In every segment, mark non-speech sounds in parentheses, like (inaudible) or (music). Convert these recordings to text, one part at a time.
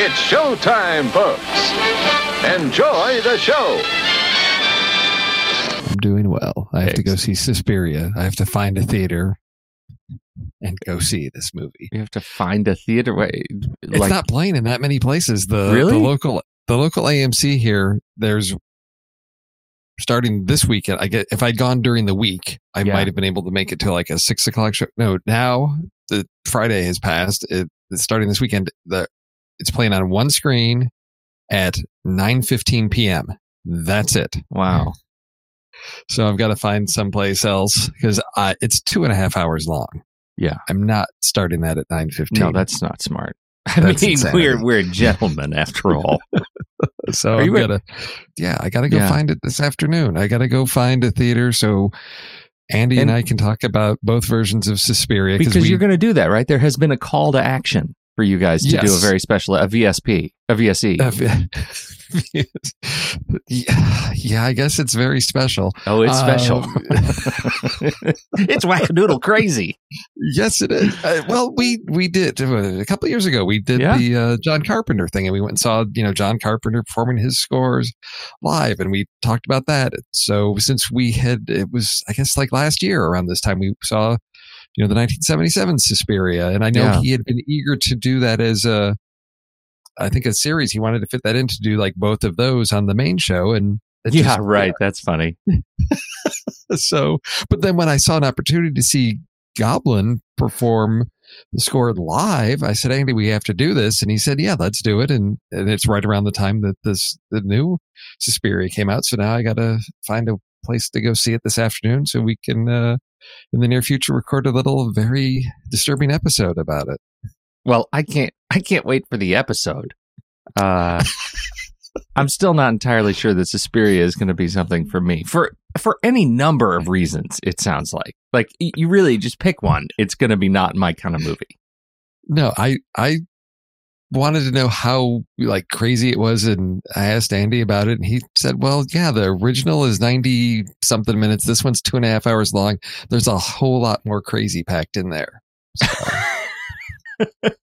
It's showtime, folks. Enjoy the show. I'm doing well. I have to go see Suspiria. I have to find a theater and go see this movie. You have to find a theater way. It's not playing in that many places. The Really? the local the local AMC here. There's starting this weekend. I get if I'd gone during the week, I Yeah. might have been able to make it to like a six o'clock show. No, now the Friday has passed. It, it's starting this weekend. The it's playing on one screen at nine fifteen p.m. That's it. Wow. So I've got to find someplace else because it's two and a half hours long. Yeah. I'm not starting that at nine fifteen. No, that's not smart. (laughs) I That's mean, insanity. we're we're gentlemen after all. (laughs) so Are I'm you gonna, yeah, I gotta go Yeah. find it this afternoon. I gotta go find a theater so Andy and, And- I can talk about both versions of Suspiria because we, you're going to do that, right? There has been a call to action for you guys to do a very special a VSP, a VSE. Uh, yeah, yeah, I guess it's very special. oh, it's special. Um, (laughs) it's wackadoodle crazy. yes, it is. Uh, well, we we did uh, a couple years ago. We did Yeah. the uh, John Carpenter thing, and we went and saw you know John Carpenter performing his scores live, and we talked about that. So since we had, it was I guess like last year around this time we saw you know the 1977 Suspiria, and I know Yeah. he had been eager to do that as a I think a series. He wanted to fit that in to do like both of those on the main show, and yeah, just- right. That's funny. (laughs) so, but then when I saw an opportunity to see Goblin perform the score live, I said, Andy, we have to do this. And he said, yeah, let's do it. And, and it's right around the time that this, the new Suspiria came out. So now I got to find a place to go see it this afternoon so we can, uh, in the near future, record a little very disturbing episode about it. Well, I can't. I can't wait for the episode. Uh, (laughs) I'm still not entirely sure that Suspiria is going to be something for me for for any number of reasons. It sounds like like you really just pick one. It's going to be not my kind of movie. No, I, I wanted to know how like crazy it was. And I asked Andy about it and he said, well, yeah, the original is 90 something minutes. This one's two and a half hours long. There's a whole lot more crazy packed in there. (laughs)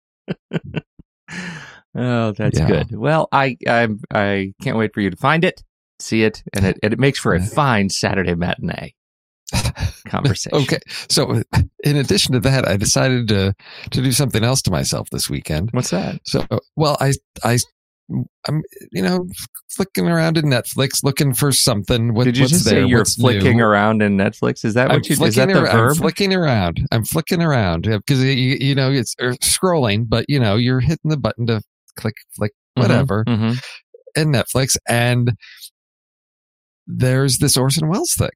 Oh, that's Yeah. good. Well, I I I can't wait for you to find it, see it, and it and it makes for a fine Saturday matinee (laughs) conversation. okay. So in addition to that, I decided to, to do something else to myself this weekend. what's that? So, well, I, I, I'm, you know, flicking around in Netflix looking for something. What, Did you what's just there? say you're what's flicking new? around in Netflix? Is that I'm what you? Is flicking, that the ar- I'm flicking around. I'm flicking around because you, you know it's or scrolling, but you know you're hitting the button to click, flick, Mhm, whatever, mhm. in Netflix, and there's this Orson Welles thing.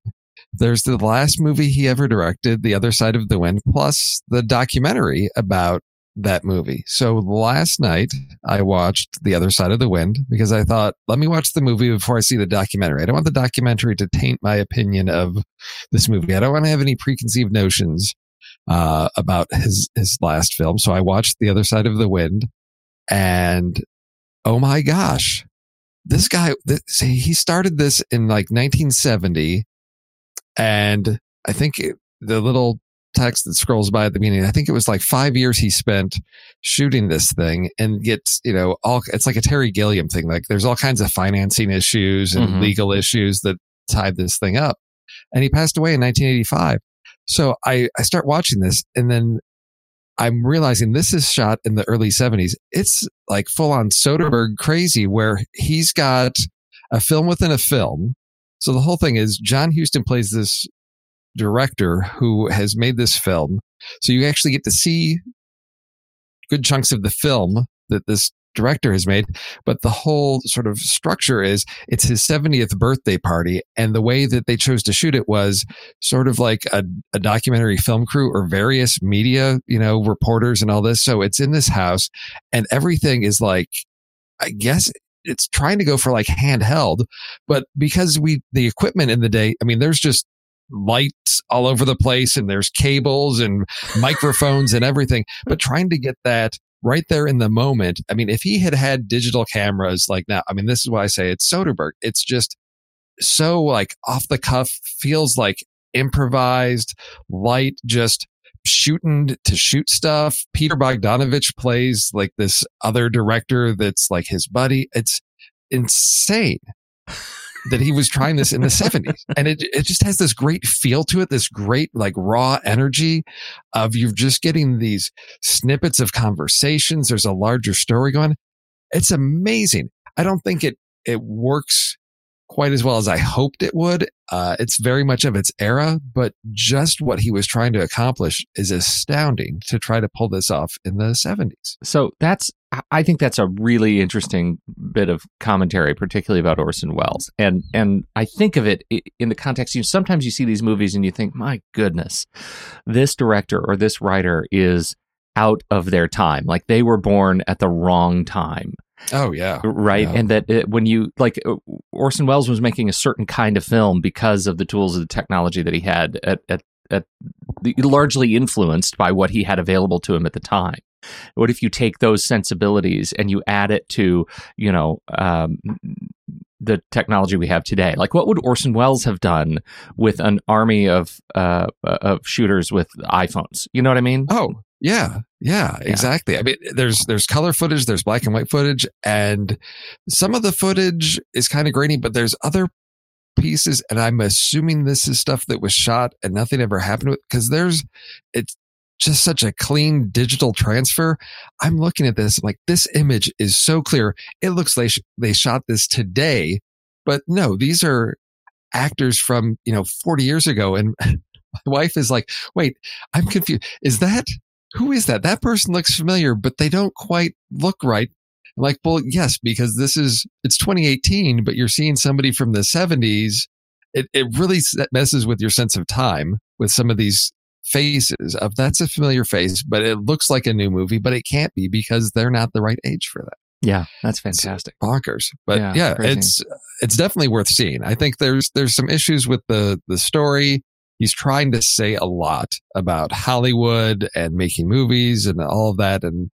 There's the last movie he ever directed, The Other Side of the Wind, plus the documentary about that movie. So last night I watched The Other Side of the Wind because I thought, let me watch the movie before I see the documentary. I don't want the documentary to taint my opinion of this movie. I don't want to have any preconceived notions uh, about his his last film. So I watched The Other Side of the Wind, and oh my gosh, this guy! This, he started this in like 1970, and I think it, the little text that scrolls by at the beginning. I think it was like five years he spent shooting this thing and gets, you know, all, it's like a Terry Gilliam thing. Like there's all kinds of financing issues and Mhm. legal issues that tied this thing up. And he passed away in 1985. So I, I start watching this and then I'm realizing this is shot in the early 70s. It's like full on Soderbergh crazy where he's got a film within a film. So the whole thing is John Huston plays this director who has made this film. So you actually get to see good chunks of the film that this director has made. But the whole sort of structure is it's his 70th birthday party. And the way that they chose to shoot it was sort of like a, a documentary film crew or various media, you know, reporters and all this. So it's in this house and everything is like, I guess it's trying to go for like handheld, but because we, the equipment in the day, I mean, there's just lights all over the place and there's cables and microphones and everything, but trying to get that right there in the moment. I mean, if he had had digital cameras like now, I mean, this is why I say it's Soderbergh. It's just so like off the cuff, feels like improvised, light, just shooting to shoot stuff. Peter Bogdanovich plays like this other director that's like his buddy. It's insane that he was trying this in the (laughs) 70s and it, it just has this great feel to it this great like raw energy of you're just getting these snippets of conversations. There's a larger story going. It's amazing. I don't think it it works quite as well as i hoped it would uh, it's very much of its era but just what he was trying to accomplish is astounding to try to pull this off in the 70s So that's I- think that's a really interesting bit of commentary, particularly about Orson Welles. And and I think of it in the context. You sometimes you see these movies and you think, my goodness, this director or this writer is out of their time. Like they were born at the wrong time, oh yeah right? Yeah. And that it, when you like uh, Orson Welles was making a certain kind of film because of the tools of the technology that he had at at, at the, largely influenced by what he had available to him at the time. What if you take those sensibilities and you add it to, you know, um, the technology we have today? Like, what would Orson Welles have done with an army of uh, of shooters with iPhones? You know what I mean? Oh, yeah, yeah, Yeah. exactly. I mean, there's there's color footage, there's black and white footage, and some of the footage is kind of grainy, but there's other pieces, and I'm assuming this is stuff that was shot and nothing ever happened with because there's it's just such a clean digital transfer. I'm looking at this like this image is so clear. It looks like they shot this today, but no, these are actors from, you know, 40 years ago. And (laughs) my wife is like, wait, I'm confused. Is that, who is that? That person looks familiar, but they don't quite look right. I'm like, well, yes, because this is, it's 2018, but you're seeing somebody from the 70s. It, it really messes with your sense of time with some of these faces of that's a familiar face, but it looks like a new movie, but it can't be because they're not the right age for that. Yeah, that's fantastic. It's bonkers. But yeah, yeah it's it's definitely worth seeing. I think there's there's some issues with the the story. He's trying to say a lot about Hollywood and making movies and all of that and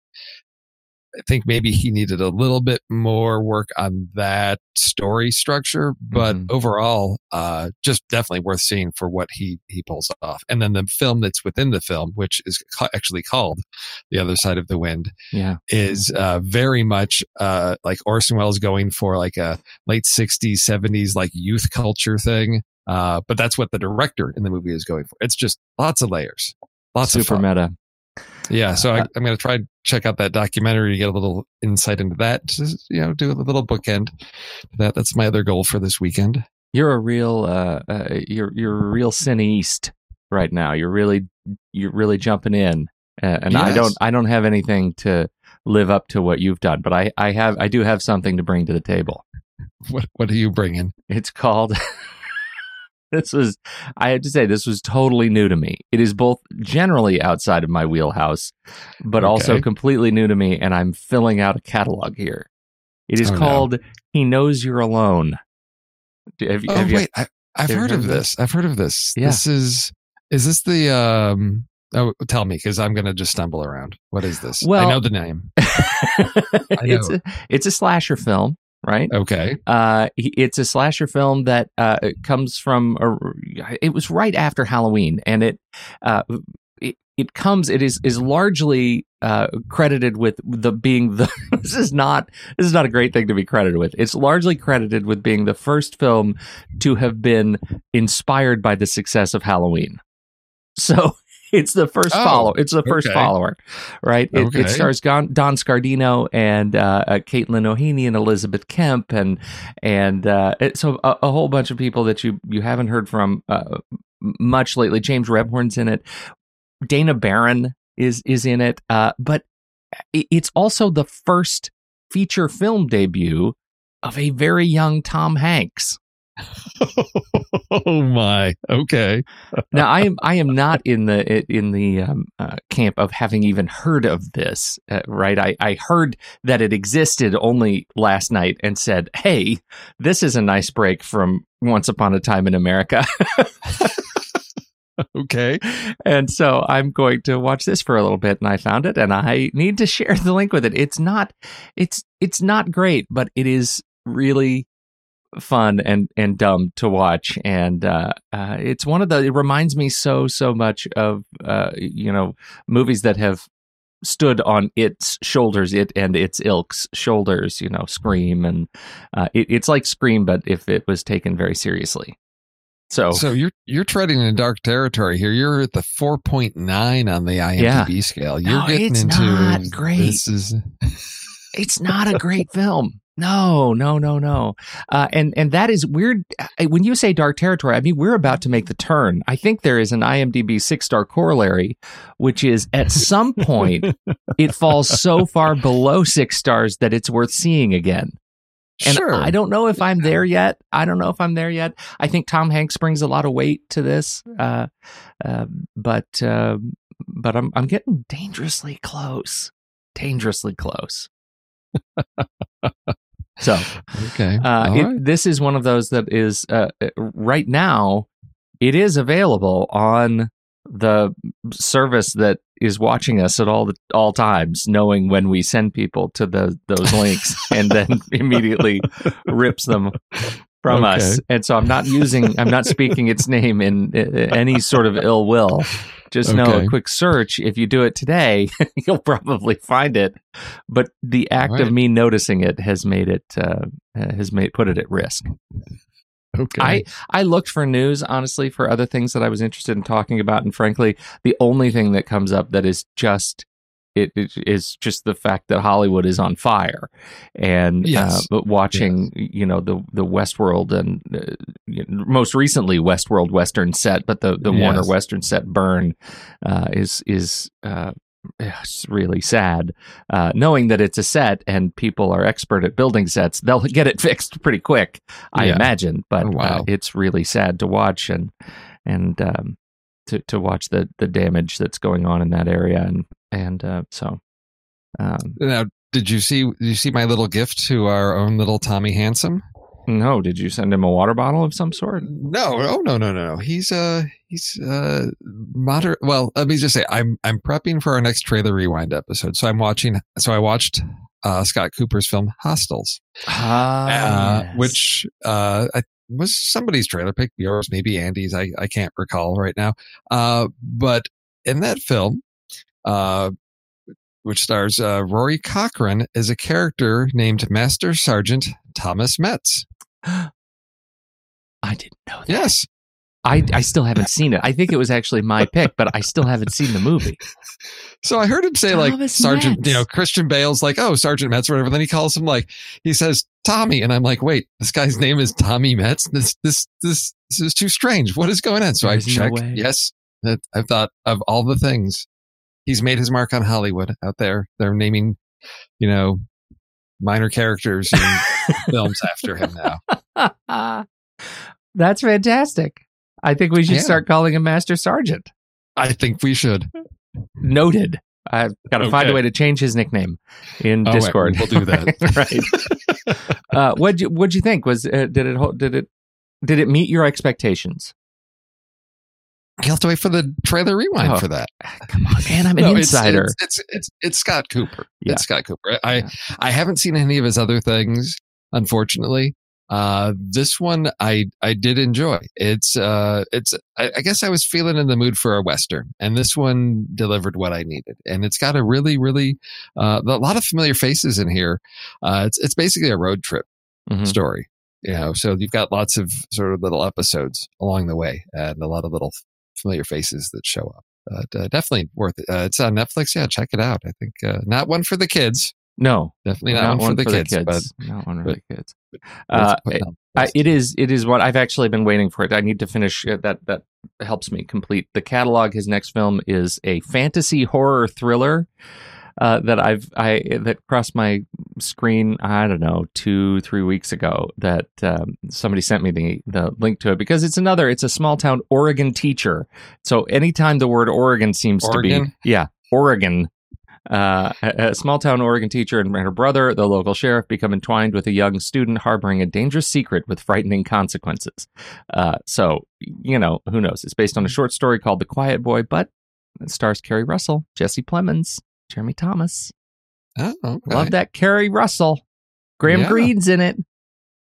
I think maybe he needed a little bit more work on that story structure, but mm-hmm. overall, uh, just definitely worth seeing for what he he pulls off. And then the film that's within the film, which is ca- actually called "The Other Side of the Wind," yeah, is uh, very much uh, like Orson Welles going for like a late '60s, '70s like youth culture thing. Uh, but that's what the director in the movie is going for. It's just lots of layers, lots super of super meta. Yeah, so I, am going to try check out that documentary to get a little insight into that. Just, you know, do a little bookend. That that's my other goal for this weekend. You're a real, uh, uh, you're you're a real cineast right now. You're really you're really jumping in, uh, and yes. I don't I don't have anything to live up to what you've done, but I I have I do have something to bring to the table. What what are you bringing? It's called (laughs) this was i have to say this was totally new to me it is both generally outside of my wheelhouse but okay. also completely new to me and i'm filling out a catalog here it is oh, called no. he knows you're alone have, oh, have wait I, have heard, heard, of this? this i've heard of this yeah. this is is this the um Oh, tell me, because I'm going to just stumble around. What is this? Well, I know the name. (laughs) know. It's a it's a slasher film right? Okay. Uh, it's a slasher film that uh, comes from. A, it was right after Halloween, and it. Uh, it, it comes it is is largely uh, credited with the being the (laughs) this is not this is not a great thing to be credited with it's largely credited with being the first film to have been inspired by the success of halloween so it's the first oh, follow. It's the first okay. follower, right? It, okay. it stars Don, Don Scardino and uh, uh, Caitlin O'Heaney and Elizabeth Kemp and and uh, it, so a, a, whole bunch of people that you you haven't heard from uh, much lately. James Rebhorn's in it. Dana Barron is is in it, uh, but it's also the first feature film debut of a very young Tom Hanks. (laughs) oh my. Okay. Now i am i am not in the in the um, uh, camp of having even heard of this uh, right? I, I heard that it existed only last night and said hey this is a nice break from once upon a time in america. (laughs) Okay. And so i'm going to watch this for a little bit and i found it and i need to share the link with it. It's not it's it's not great but it is really fun and and dumb to watch. And uh, uh, it's one of the it reminds me so so much of uh, you know movies that have stood on its shoulders it and its ilk's shoulders you know scream and uh, it, it's like scream but if it was taken very seriously. So so you're you're treading in dark territory here. You're at the 4.9 on the imdb yeah. scale. You're no, getting into not great. this is it's not a great film no, no, no, no. Uh, and and that is weird. When you say dark territory, I mean we're about to make the turn. I think there is an IMDb six star corollary, which is at some point (laughs) it falls so far below six stars that it's worth seeing again. And sure. I don't know if I'm there yet. I don't know if I'm there yet. I think Tom Hanks brings a lot of weight to this, uh, uh, but uh, but I'm I'm getting dangerously close, dangerously close. (laughs) So, okay, uh, it, right. this is one of those that is uh, right now. It is available on the service that is watching us at all the, all times, knowing when we send people to the those links, and then (laughs) immediately rips them from okay. us. And so I'm not using, I'm not speaking its name in, in any sort of ill will. Just okay. know a quick search. If you do it today, (laughs) you'll probably find it. But the act right. of me noticing it has made it uh, has made put it at risk. Okay. I I looked for news honestly for other things that I was interested in talking about, and frankly, the only thing that comes up that is just it, it is just the fact that Hollywood is on fire, and Yes. uh, but watching you know the the Westworld and uh, you know, most recently Westworld Western set, but the the Warner Western set burn uh, is is. Uh, it's really sad uh, knowing that it's a set and people are expert at building sets they'll get it (laughs) fixed pretty quick i Yeah. imagine but Oh, wow. uh, it's really sad to watch and and um, to to watch the the damage that's going on in that area and and uh, so um, now, did you see? Did you see my little gift to our own little Tommy Handsome? no did you send him a water bottle of some sort No, oh no, no, no, no. He's uh he's uh moderate. Well, let me just say, I'm I'm prepping for our next trailer rewind episode. So I'm watching. So I watched uh Scott Cooper's film Hostiles, uh, which uh I, was somebody's trailer pick, yours, maybe Andy's. I I can't recall right now. Uh, but in that film, uh. Which stars uh, Rory Cochrane as a character named Master Sergeant Thomas Metz. (gasps) i didn't know that Yes, I, I still haven't seen it i think it was actually my pick but i still haven't seen the movie (laughs) So I heard him say like Sergeant, Metz. you know, Christian Bale's like, oh, Sergeant Metz or whatever. Then he calls him like, he says Tommy, and I'm like, wait, this guy's name is Tommy Metz. This this this this is too strange. What is going on? So There's I no checked. way. yes, that I've thought of all the things. He's made his mark on Hollywood out there. They're naming, you know, minor characters in (laughs) films after him now. that's fantastic i think we should Yeah. start calling him master sergeant I think we should. Noted. I've got to find a way to change his nickname in All right, Discord. we'll do (laughs) that. right. (laughs) uh, what'd you What'd you think? Was uh, did it hold- did it did it meet your expectations? You'll have to wait for the trailer rewind Oh. for that. (sighs) Come on, man! I'm an No, insider. It's, it's it's it's Scott Cooper. Yeah. It's Scott Cooper. I Yeah. I haven't seen any of his other things, unfortunately. Uh, this one I I did enjoy. It's uh it's I, I guess I was feeling in the mood for a western, and this one delivered what I needed. And it's got a really really uh a lot of familiar faces in here. Uh, it's it's basically a road trip Mhm. story. You know, so you've got lots of sort of little episodes along the way, and a lot of little familiar faces that show up. But uh, definitely worth it. Uh, it's on Netflix. Yeah, check it out. I think uh, not one for the kids. No, Definitely not, one, for, the, kids, but not one for but- the kids. Uh, I, it is. It is what I've actually been waiting for. It. I need to finish uh, that. That helps me complete the catalog. His next film is a fantasy horror thriller uh, that I've I that crossed my screen. I don't know two three weeks ago. That um, somebody sent me the the link to it because it's another. It's a small town Oregon teacher. So anytime the word Oregon seems to be yeah Oregon. Uh, a, a small town Oregon teacher and her brother, the local sheriff, become entwined with a young student harboring a dangerous secret with frightening consequences. Uh, so, you know, who knows? It's based on a short story called The Quiet Boy, but it stars Keri Russell, Jesse Plemons, Jeremy Thomas. oh, okay. Love that Keri Russell. Graham Yeah. Greene's in it.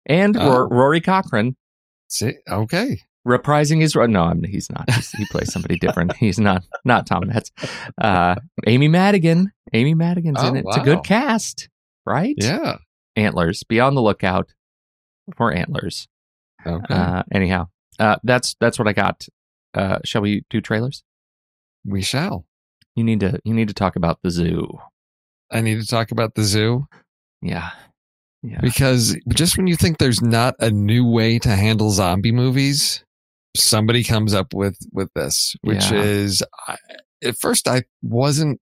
And Oh. Rory Cochrane See, okay. reprising his role. No, I'm, he's not. He's, he plays somebody (laughs) different. He's not not Tom Metz. Uh, Amy Madigan. Amy Madigan's in Oh, it. It's a good cast, right? Yeah. Antlers. Be on the lookout for antlers. Okay. Uh, anyhow, uh, that's that's what I got. Uh, shall we do trailers? we shall. You need to you need to talk about the zoo. I need to talk about the zoo Yeah, yeah. because just when you think there's not a new way to handle zombie movies, somebody comes up with with this, which Yeah. is I, at first I wasn't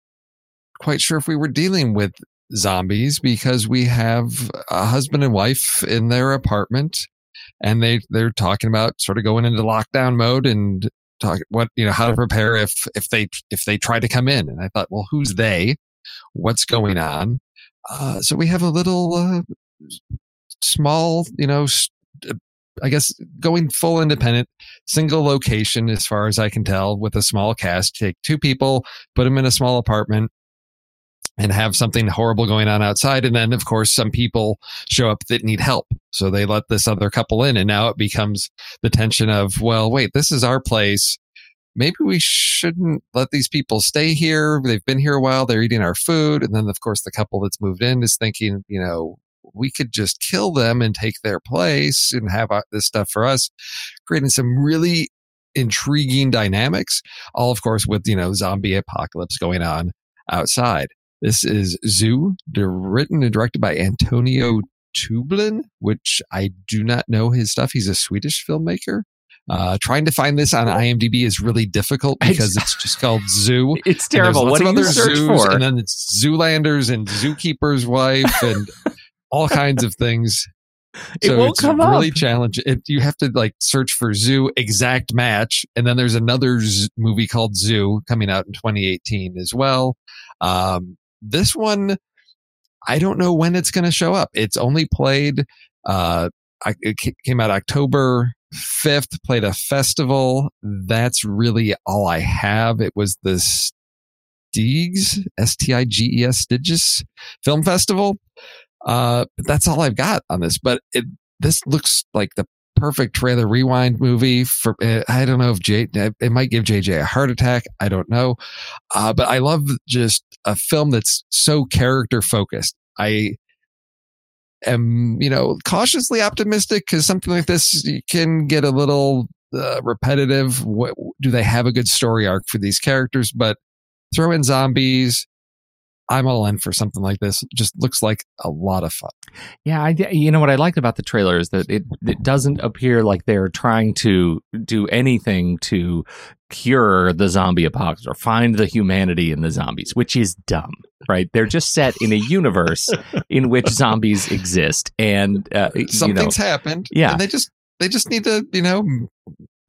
quite sure if we were dealing with zombies because we have a husband and wife in their apartment and they they're talking about sort of going into lockdown mode and talk what you know how to prepare if if they if they try to come in. And i thought well who's they? What's going on? Uh, so we have a little uh, small you know uh, i guess going full independent single location as far as i can tell with a small cast. Take two people put them in a small apartment and have something horrible going on outside. And then, of course, some people show up that need help. So they let this other couple in. And now it becomes the tension of, well, wait, this is our place. Maybe we shouldn't let these people stay here. They've been here a while. They're eating our food. And then, of course, the couple that's moved in is thinking, you know, we could just kill them and take their place and have uh, this stuff for us, creating some really intriguing dynamics. All, of course, with, you know, zombie apocalypse going on outside. This is Zoo, written and directed by Antonio Tublin, which I do not know his stuff. He's a Swedish filmmaker. Uh, trying to find this on IMDb is really difficult because it's, just called Zoo. (laughs) It's terrible. What do you search zoos, for? And then it's Zoolanders and Zookeeper's Wife and (laughs) all kinds of things. It So it's really up. challenging. It, you have to like search for Zoo exact match, and then there's another z- movie called Zoo coming out in 2018 as well. Um, this one, I don't know when it's going to show up. It's only played. Uh, it came out October 5th. Played a festival. That's really all I have. It was the Stigs, S T I G E S, Stiges Film Festival. Uh, but that's all I've got on this. But it this looks like the perfect trailer rewind movie for. Uh, I don't know if. It might give JJ a heart attack. I don't know. Uh, but I love just a film that's so character focused. I am, you know, cautiously optimistic because something like this can get a little uh, repetitive. What, do they have a good story arc for these characters? But throw in zombies. I'm all in for something like this. Just looks like a lot of fun. Yeah, I, you know what I liked about the trailer is that it it doesn't appear like they're trying to do anything to cure the zombie apocalypse or find the humanity in the zombies, which is dumb, right? They're just set in a universe (laughs) in which zombies exist, and uh, you know, Something's happened. Yeah. And they just they just need to, you know,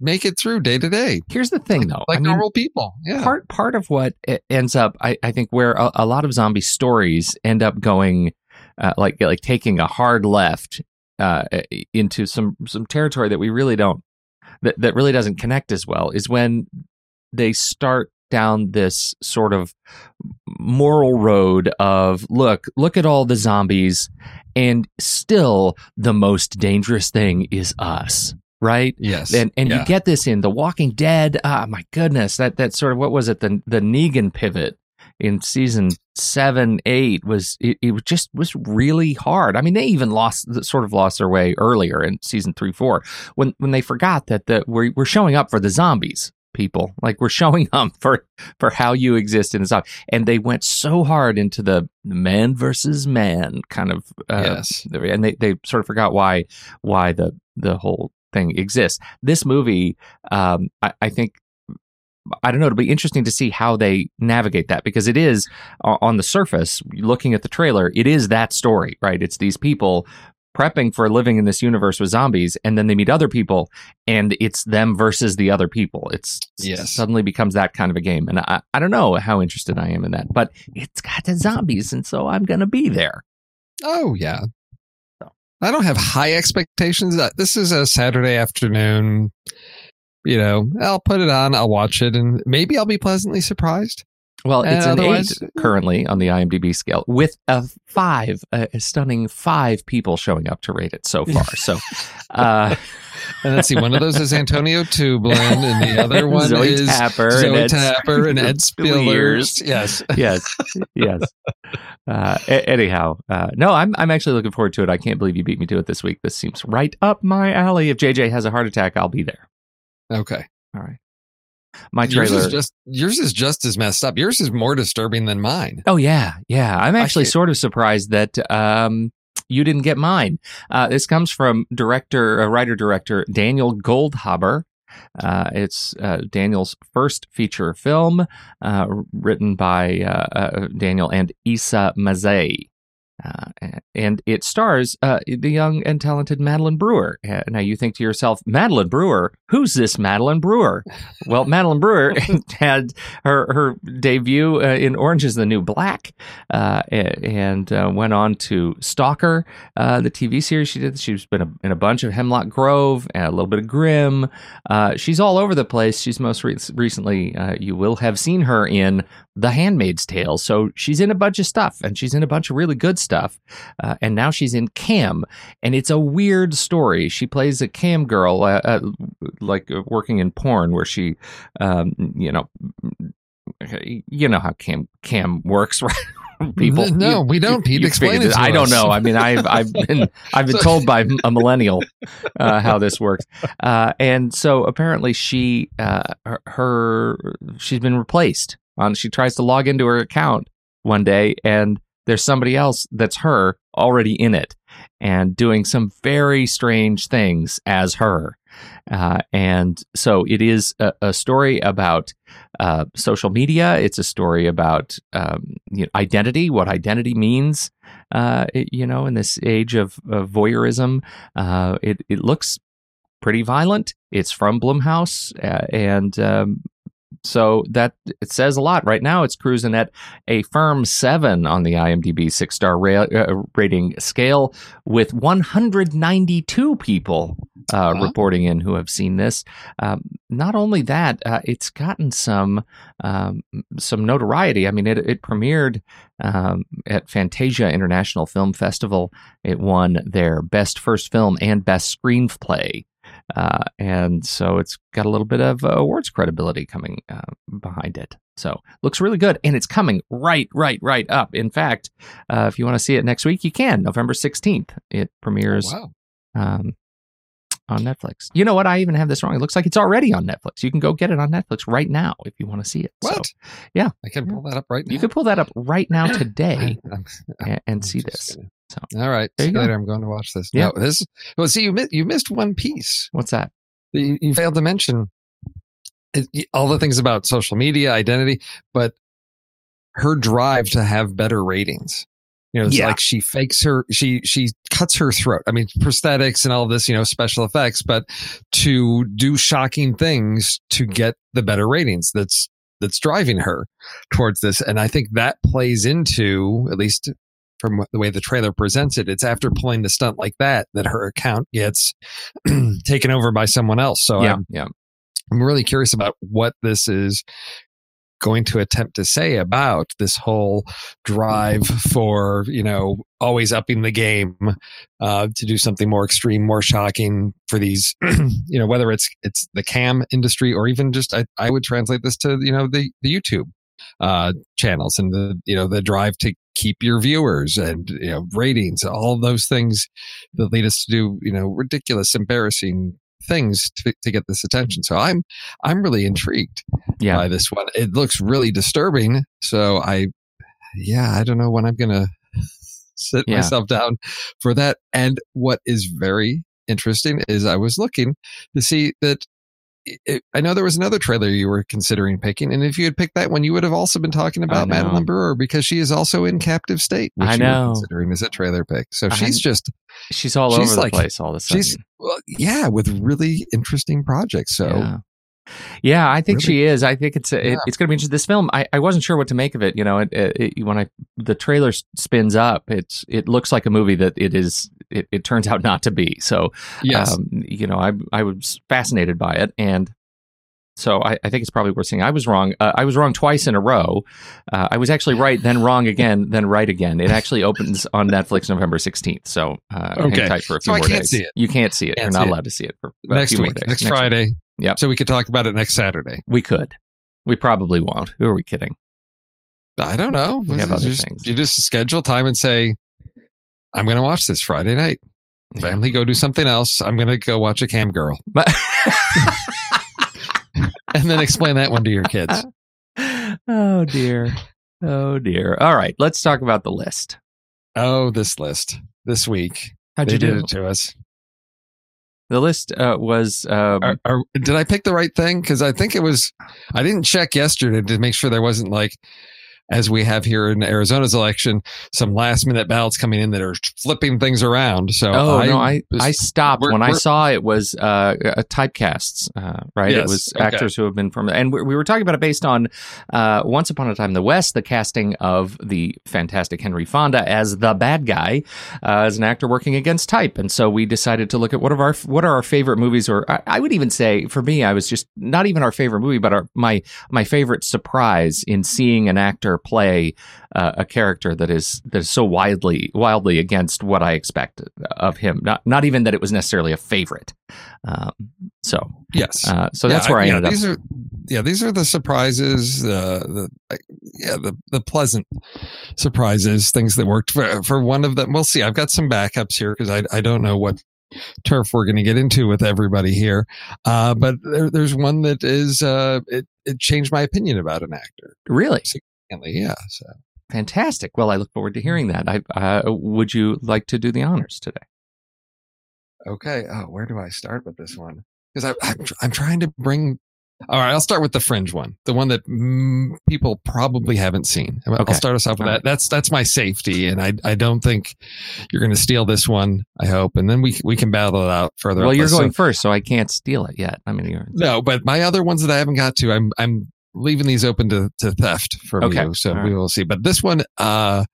make it through day to day. here's the thing, though. Like I mean, normal people. Yeah. part part of what ends up I, I think where a, a lot of zombie stories end up going uh, like like taking a hard left uh, into some some territory that we really don't that, that really doesn't connect as well is when they start down this sort of moral road of look look at all the zombies and still the most dangerous thing is us right yes. and and Yeah. you get this in The Walking Dead. Ah, my goodness, that that sort of what was it? The the Negan pivot in season seven, eight was it, it was just was really hard. I mean, they even lost sort of lost their way earlier in season three, four when when they forgot that the we're we're showing up for the zombies. People like we're (laughs) showing up for for how you exist in the zombie, and they went so hard into the man versus man kind of uh, Yes. and they they sort of forgot why why the the whole thing exists. This movie, um, I, I think, I don't know. It'll be interesting to see how they navigate that because it is on the surface, looking at the trailer, it is that story, right? It's these people prepping for living in this universe with zombies, and then they meet other people, and it's them versus the other people. It's Yes. suddenly becomes that kind of a game, and I, I don't know how interested I am in that, but it's got the zombies, and so I'm gonna be there. Oh yeah. I don't have high expectations. Uh, This is a Saturday afternoon. You know, I'll put it on, I'll watch it, and maybe I'll be pleasantly surprised. Well, it's And an eight currently on the IMDb scale, with a five, a a stunning five people showing up to rate it so (laughs) far. So, uh, And (laughs) let's see, one of those is Antonio Tublin, and the other (laughs) one Zoe is Tapper and Zoe Ed Tapper and Ed Speleers. Speleers. Yes. yes, yes. Uh, a- anyhow, uh, no, I'm I'm actually looking forward to it. I can't believe you beat me to it this week. This seems right up my alley. If JJ has a heart attack, I'll be there. Okay. All right. My trailer. Yours is just yours is just as messed up. Yours is more disturbing than mine. Oh yeah, yeah. I'm actually sort of surprised that um, you didn't get mine. Uh, this comes from director, uh, writer director Daniel Goldhaber. Uh, it's uh, Daniel's first feature film, uh, written by uh, Daniel and Isa Mazzei. Uh, and it stars uh, the young and talented Madeline Brewer. Uh, now you think to yourself, Madeline Brewer, who's this Madeline Brewer? Well, Madeline Brewer (laughs) had her her debut uh, in Orange is the New Black, uh, and went on to Stalker, the TV series she did. She's been a, in a bunch of Hemlock Grove and a little bit of Grimm. She's all over the place. She's most re- recently, you will have seen her in The Handmaid's Tale. So she's in a bunch of stuff, and she's in a bunch of really good stuff. Uh, and now she's in Cam, and it's a weird story. She plays a cam girl, uh, uh, like uh, working in porn, where she, um, you know, you know how cam cam works, (laughs) right? people. No, we don't, Pete. Explain it I don't know. I mean, I've I've been (laughs) I've been told by a millennial uh, how this works, uh, and so apparently she uh, her, her she's been replaced. On she tries to log into her account one day, and there's somebody else that's her already in it and doing some very strange things as her. Uh, and so it is a, a story about uh, social media. It's a story about um, you know, identity, what identity means, uh, it- you know, in this age of, of voyeurism. Uh, it, it looks pretty violent. It's from Blumhouse. Uh, and um, so that it says a lot. Right now, it's cruising at a firm seven on the IMDb six star ra- uh, rating scale with 192 people uh, Wow. reporting in who have seen this. Um, not only that, uh, it's gotten some um, some notoriety. I mean, it, it premiered um, at Fantasia International Film Festival. It won their best first film and best screenplay. Uh, and so it's got a little bit of uh, awards credibility coming uh, behind it. So looks really good, and it's coming right, right, right up. In fact, uh, if you want to see it next week, you can. November sixteenth, it premieres Wow. um, on Netflix. You know what? I even have this wrong. It looks like it's already on Netflix. You can go get it on Netflix right now if you want to see it. So What? yeah. I can pull that up right now. you can pull that up right now today (coughs) I'm- and, and I'm see this. gonna- So All right. There See you you go. later. I'm going to watch this. Yeah. No, this. Well, see, you missed you missed one piece. what's that? You, you failed to mention it, all the things about social media identity, but her drive to have better ratings. You know, it's Yeah. like she fakes her, she she cuts her throat. I mean, prosthetics and all this, you know, special effects, but to do shocking things to get the better ratings. That's that's driving her towards this, and I think that plays into at least from what- the way the trailer presents it. It's after pulling the stunt like that that her account gets (clears throat) taken over by someone else. So yeah, I'm, yeah. I'm really curious about what this is going to attempt to say about this whole drive for you know always upping the game uh, to do something more extreme more shocking for these (clears throat) you know whether it's it's the cam industry or even just i, I would translate this to you know the the youtube uh channels and the you know the drive to keep your viewers and you know ratings all those things that lead us to do you know ridiculous embarrassing things to, to get this attention so i'm i'm really intrigued Yeah. by this one. It looks really disturbing. So I, yeah, I don't know when I'm going (laughs) to sit Yeah. myself down for that. And what is very interesting is I was looking to see that it, I know there was another trailer you were considering picking. And if you had picked that one, you would have also been talking about. Madeline Brewer because she is also in captive state, which I know. considering as a trailer pick. So I- she's just, She's all She's over like- the place all of a sudden. she's, well, yeah, with really interesting projects. So Yeah. Yeah, I think Really? she is. I think it's a, it, it's going to be interesting. This film, I, I wasn't sure what to make of it. You know, it, it, it- when I the trailer spins up, it's it looks like a movie that it is. It, turns out not to be. So, yes, um, you know, I I was fascinated by it, and so I, I think it's probably worth seeing. I was wrong. Uh, I was wrong twice in a row. Uh, I was actually right, then wrong again, then right again. It actually opens on Netflix November sixteenth. So, uh, hang Okay. tight for a few So more days. You can't see it. Can't You're not it. allowed to see it for a next week, days. next week. Yep. So we could talk about it next Saturday. We could. We probably won't. Who are we kidding? I don't know. We have other just, things. You just schedule time and say, I'm going to watch this Friday night. Family, go do something else. I'm going to go watch a cam girl. (laughs) And then explain that one to your kids. (laughs) oh dear. Oh dear. All right, let's talk about the list. Oh, this list this week. How'd they you did do? it to us. The list uh, was um, Are, are, did I pick the right thing? Because I think it was, I didn't check yesterday to make sure there wasn't like, as we have here in Arizona's election, some last minute ballots coming in that are flipping things around. So Oh no, I I stopped we're- when I saw it was uh, uh typecasts, uh, right? it was okay. actors who have been from, and we, we were talking about it based on uh, Once Upon a Time in the West, the casting of the fantastic Henry Fonda as the bad guy, uh, as an actor working against type, and so we decided to look at what of our what are our favorite movies, or I, I would even say for me, I was just not even our favorite movie, but our my my favorite surprise in seeing an actor play uh, a character that is that is so widely wildly against what I expect of him. Not not even that it was necessarily a favorite. Um, so Yes. uh, so Yeah, that's where I, yeah, ended up. these Are, yeah, these are the surprises. Uh, the yeah, the the pleasant surprises, things that worked for for one of them. We'll see. I've got some backups here because I I don't know what turf we're going to get into with everybody here. Uh, but there, there's one that is uh, it it changed my opinion about an actor. Really Significantly, Yeah. So fantastic. Well, I look forward to hearing that. I uh, would you like to do the honors today? okay. Oh, where do I start with this one? Because I I'm, I'm trying to bring. All right, I'll start with the fringe one, the one that mm, people probably haven't seen. I'll Okay. start us off with All that. That's that's my safety, and I I don't think you're going to steal this one. I hope, and then we we can battle it out further. Well, you're. So- going first, so I can't steal it yet. I mean, you're, no, but my other ones that I haven't got to, I'm I'm leaving these open to, to theft from Okay. you. So All we will see. But this one, uh,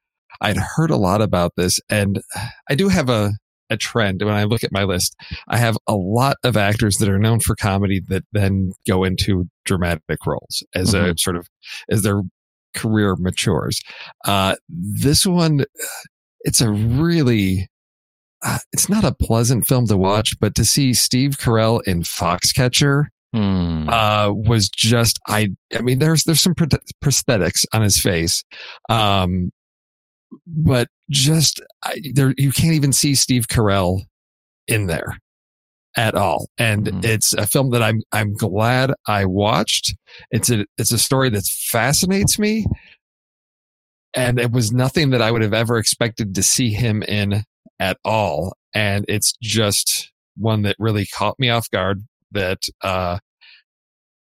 I'd heard a lot about this, and I do have a a trend when I look at my list. I have a lot of actors that are known for comedy that then go into dramatic roles as a sort of as their career matures. Uh, this one, it's a really uh, it's not a pleasant film to watch, but to see Steve Carell in Foxcatcher Hmm. uh, was just I. I mean, there's there's some prosthetics on his face, um, but just I, there you can't even see Steve Carell in there at all. And Mhm. it's a film that I'm I'm glad I watched. It's a it's a story that fascinates me, and it was nothing that I would have ever expected to see him in at all. And it's just one that really caught me off guard. That uh,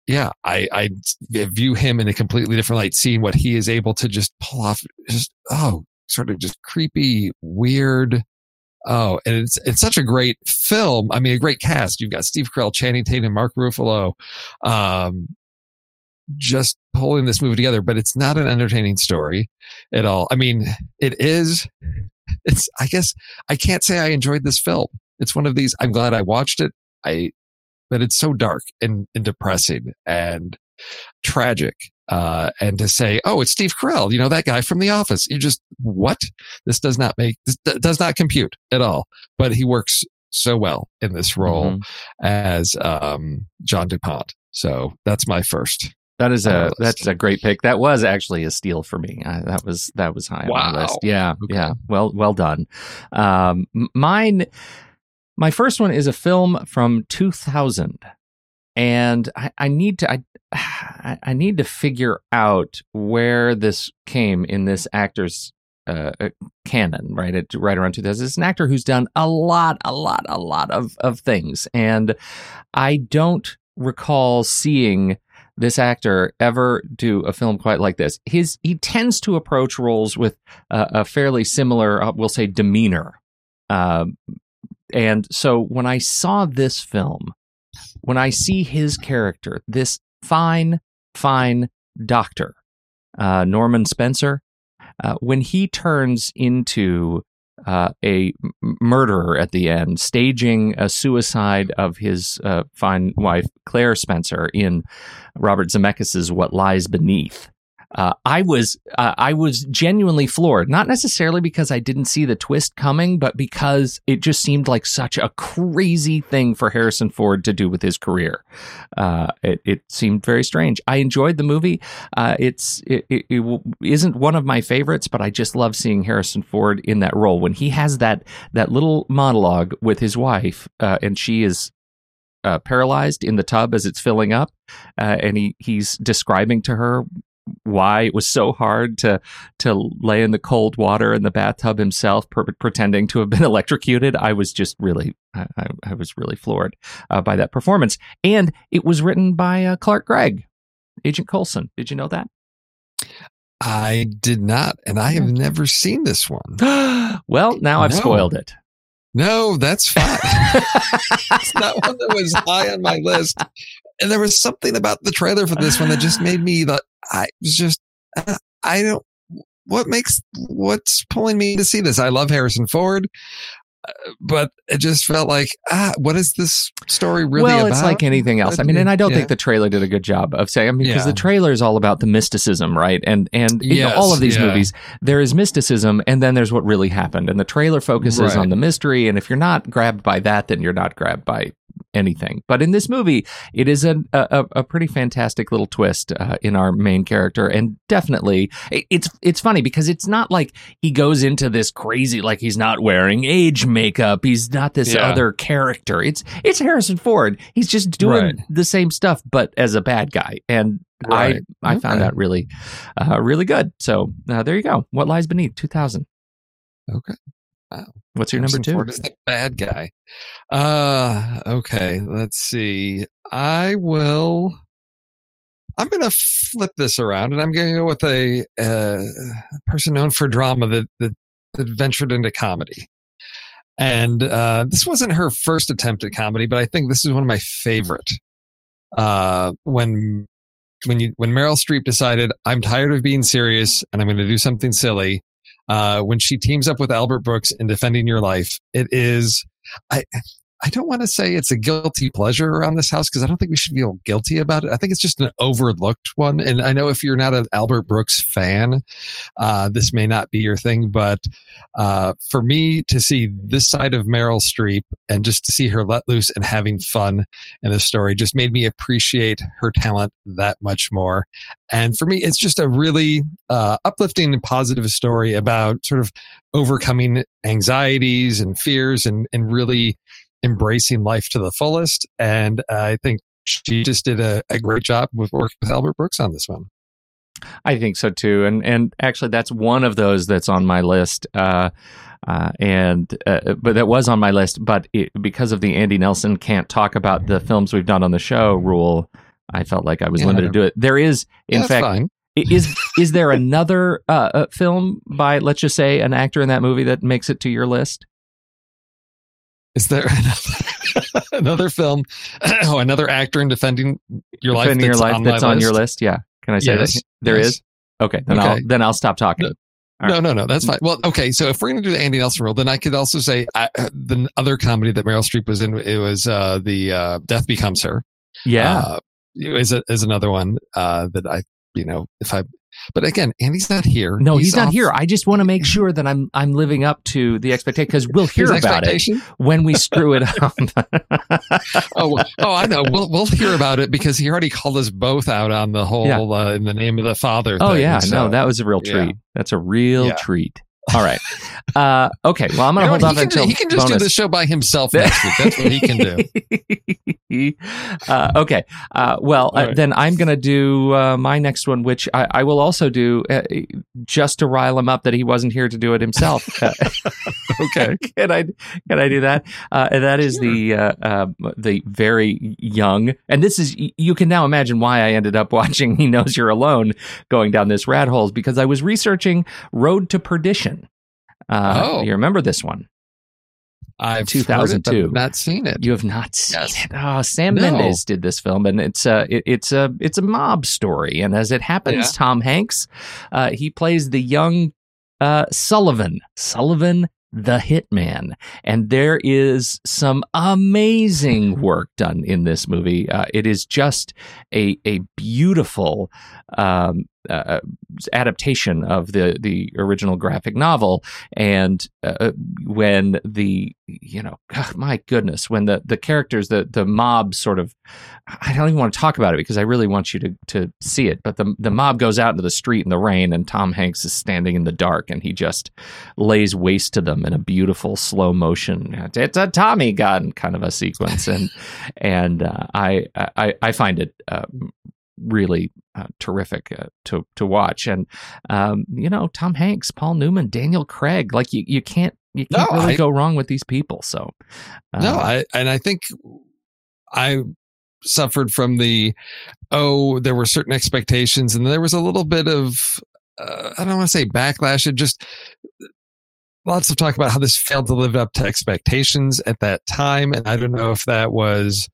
yeah, I, I view him in a completely different light, seeing what he is able to just pull off, just, oh, sort of just creepy, weird. Oh, and it's, it's such a great film. I mean, a great cast. You've got Steve Carell, Channing Tatum, and Mark Ruffalo, um, just pulling this movie together, but it's not an entertaining story at all. I mean, it is, it's, I guess I can't say I enjoyed this film. It's one of these, I'm glad I watched it. I, but it's so dark and, and depressing and tragic. Uh, and to say, oh, it's Steve Carell, you know, that guy from The Office. You just, what? This does not make, this d- does not compute at all. But he works so well in this role Mhm. as um, John du Pont. So that's my first. That is a that's a great pick. That was actually a steal for me. I, that was that was high on my Wow. list. Yeah, Okay. yeah. Well, well done. Um, mine, my first one is a film from 2000, and I, I need to (sighs) I, I need to figure out where this came in this actor's uh, uh, canon. Right, at right around 2000. It's an actor who's done a lot, a lot, a lot of of things, and I don't recall seeing this actor ever do a film quite like this. His he tends to approach roles with uh, a fairly similar, uh, we'll say, demeanor. Um, and so when I saw this film, when I see his character, this fine, fine doctor, uh, Norman Spencer, uh, when he turns into uh, a murderer at the end, staging a suicide of his uh, fine wife Claire Spencer in Robert Zemeckis's What Lies Beneath. Uh, I was uh, I was genuinely floored, not necessarily because I didn't see the twist coming, but because it just seemed like such a crazy thing for Harrison Ford to do with his career. Uh, it, it seemed very strange. I enjoyed the movie. Uh, it's it, it, it isn't one of my favorites, but I just love seeing Harrison Ford in that role when he has that that little monologue with his wife, uh, and she is uh, paralyzed in the tub as it's filling up, uh, and he he's describing to her why it was so hard to to lay in the cold water in the bathtub himself, per- pretending to have been (laughs) electrocuted. I was just really, I, I, was really floored uh, by that performance, and it was written by uh, Clark Gregg, Agent Coulson. Did you know that? I did not, and I have never seen this one. (gasps) well, now I've No. spoiled it. No, that's fine. (laughs) it's not one that was high on my list. And there was something about the trailer for this one that just made (sighs) me like, I was just, uh, I don't, what makes, what's pulling me to see this? I love Harrison Ford. but it just felt like ah, what is this story really well, about? it's like anything else. I mean, and I don't Yeah. think the trailer did a good job of saying I mean, because Yeah. the trailer is all about the mysticism, right? And and you know, all of these yeah. movies, there is mysticism, and then there's what really happened, and the trailer focuses Right. on the mystery. And if you're not grabbed by that, then you're not grabbed by anything. But in this movie, it is a a, a pretty fantastic little twist uh, in our main character, and definitely it, it's it's funny because it's not like he goes into this crazy like he's not wearing age makeup, he's not this Yeah. other character. It's it's Harrison Ford. He's just doing Right. the same stuff, but as a bad guy, and Right. I I found Okay. that really uh, really good. So uh, there you go. What lies beneath? Two thousand. Okay. What's your number two? Ford is the bad guy. Uh okay, let's see. I will I'm going to flip this around and I'm going to go with a uh, person known for drama that, that that ventured into comedy. And uh this wasn't her first attempt at comedy, but I think this is one of my favorite. Uh when when you when Meryl Streep decided I'm tired of being serious and I'm going to do something silly, uh, when she teams up with Albert Brooks in Defending Your Life, it is I I don't want to say it's a guilty pleasure around this house because I don't think we should feel guilty about it. I think it's just an overlooked one. And I know if you're not an Albert Brooks fan, uh, this may not be your thing. But uh, for me to see this side of Meryl Streep and just to see her let loose and having fun in the story just made me appreciate her talent that much more. And for me, it's just a really uh, uplifting and positive story about sort of overcoming anxieties and fears and, and really embracing life to the fullest. And I think she just did a, a great job with working with Albert Brooks on this one. I think so too, and and actually that's one of those that's on my list. Uh, uh, and uh, but that was on my list, but it, because of the Andy Nelson can't talk about the films we've done on the show rule, I felt like I was Yeah. limited to it. There is, in fact, is is there another uh, uh, film by let's just say an actor in that movie that makes it to your list? Is there (laughs) another, another film? (clears throat) Oh, another actor in defending your life. Defending your that's life on that's on your list? list. Yeah, can I say Yes, that? There is. yes. Okay, then I'll then I'll stop talking. No. All No, no, no. That's fine. Well, okay. So if we're going to do the Andy Nelson rule, then I could also say I, uh, the other comedy that Meryl Streep was in. It was uh, the uh, Death Becomes Her. Yeah, uh, is a, is another one uh, that I you know if I. But again, Andy's not here. no, he's, not off here. I just want to make (laughs) sure that I'm I'm living up to the expectation because we'll hear his about it when we screw it up. (laughs) (laughs) oh, oh, I know. We'll we'll hear about it because he already called us both out on the whole Yeah. uh, in the name of the father. oh thing, yeah, so. no, that was a real yeah. treat. That's a real Yeah. treat. All right. Uh, okay. Well, I'm gonna hold off until he can just do bonus. the show by himself next week. That's what he can do. (laughs) uh, okay. Uh, well, uh, right. then I'm going to do uh, my next one, which I, I will also do uh, just to rile him up that he wasn't here to do it himself. (laughs) Okay. (laughs) can I can I do that? Uh, and that is the uh, uh, the very young, and this is you can now imagine why I ended up watching He Knows You're Alone, going down this rat hole, because I was researching Road to Perdition. Uh, Oh. you remember this one? I've 2002. heard it, not seen it. You have not seen Yes. it. Oh, Sam No. Mendes did this film, and it's a it, it's a it's a mob story. And as it happens, Yeah. Tom Hanks, uh, he plays the young uh, Sullivan, Sullivan the Hitman, and there is some amazing work done in this movie. Uh, it is just a a beautiful. Um, uh, adaptation of the the original graphic novel. And uh, when the you know my goodness when the the characters the the mob sort of I don't even want to talk about it because I really want you to to see it but the the mob goes out into the street in the rain and Tom Hanks is standing in the dark and he just lays waste to them in a beautiful slow motion. It's a Tommy gun kind of a sequence. And and uh, I, I I find it uh, really uh, terrific uh, to to watch. And um, you know, Tom Hanks, Paul Newman, Daniel Craig, like you you can't you can't No, really I- go wrong with these people. So uh, no, I and I think I suffered from the oh, there were certain expectations, and there was a little bit of uh, I don't want to say backlash. It just lots of talk about how this failed to live up to expectations at that time, and I don't know if that was.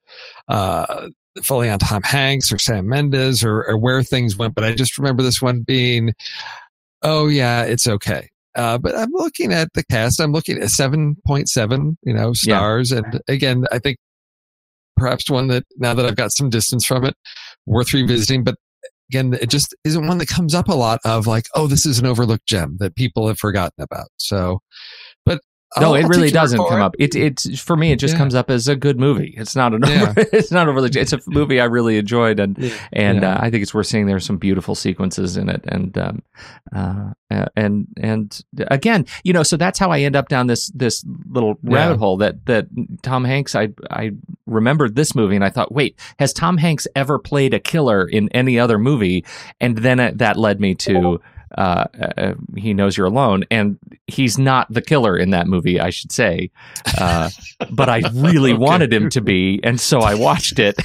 Uh, fully on Tom Hanks or Sam Mendes or, or where things went, but I just remember this one being, oh yeah, it's okay. Uh, but I'm looking at the cast. I'm looking at 7.7, you know, stars. And again, I think perhaps one that now that I've got some distance from it, worth revisiting. But again, it just isn't one that comes up a lot of like, oh, this is an overlooked gem that people have forgotten about. So, no, I'll- it really take your word doesn't come up. It it's for me. It just Yeah. comes up as a good movie. It's not an Yeah. over, (laughs) it's not overly. It's a (laughs) movie I really enjoyed, and Yeah. and uh, I think it's worth seeing. There's some beautiful sequences in it, and um, uh, and and again, you know, so that's how I end up down this this little rabbit hole. That that Tom Hanks. I I remembered this movie, and I thought, wait, has Tom Hanks ever played a killer in any other movie? And then it, that led me to. Uh, uh, he knows you're alone, and he's not the killer in that movie. I should say, uh, but I really (laughs) Okay. wanted him to be, and so I watched it.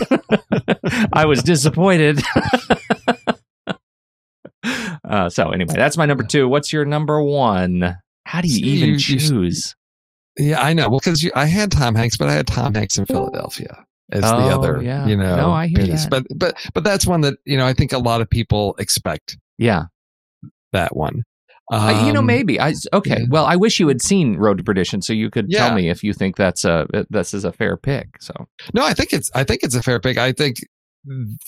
(laughs) I was disappointed. (laughs) uh, so anyway, that's my number two. What's your number one? How do you See, even you- you- choose? Yeah, I know. Well, because I had Tom Hanks, but I had Tom Hanks in Philadelphia as the Oh, other, yeah. you know. No, I hear that. But but but that's one that you know I think a lot of people expect Yeah, that one. Uh, you know, Um, maybe I. Okay, yeah. well, I wish you had seen Road to Perdition, so you could Yeah. tell me if you think that's a this is a fair pick. So No, I think it's I think it's a fair pick. I think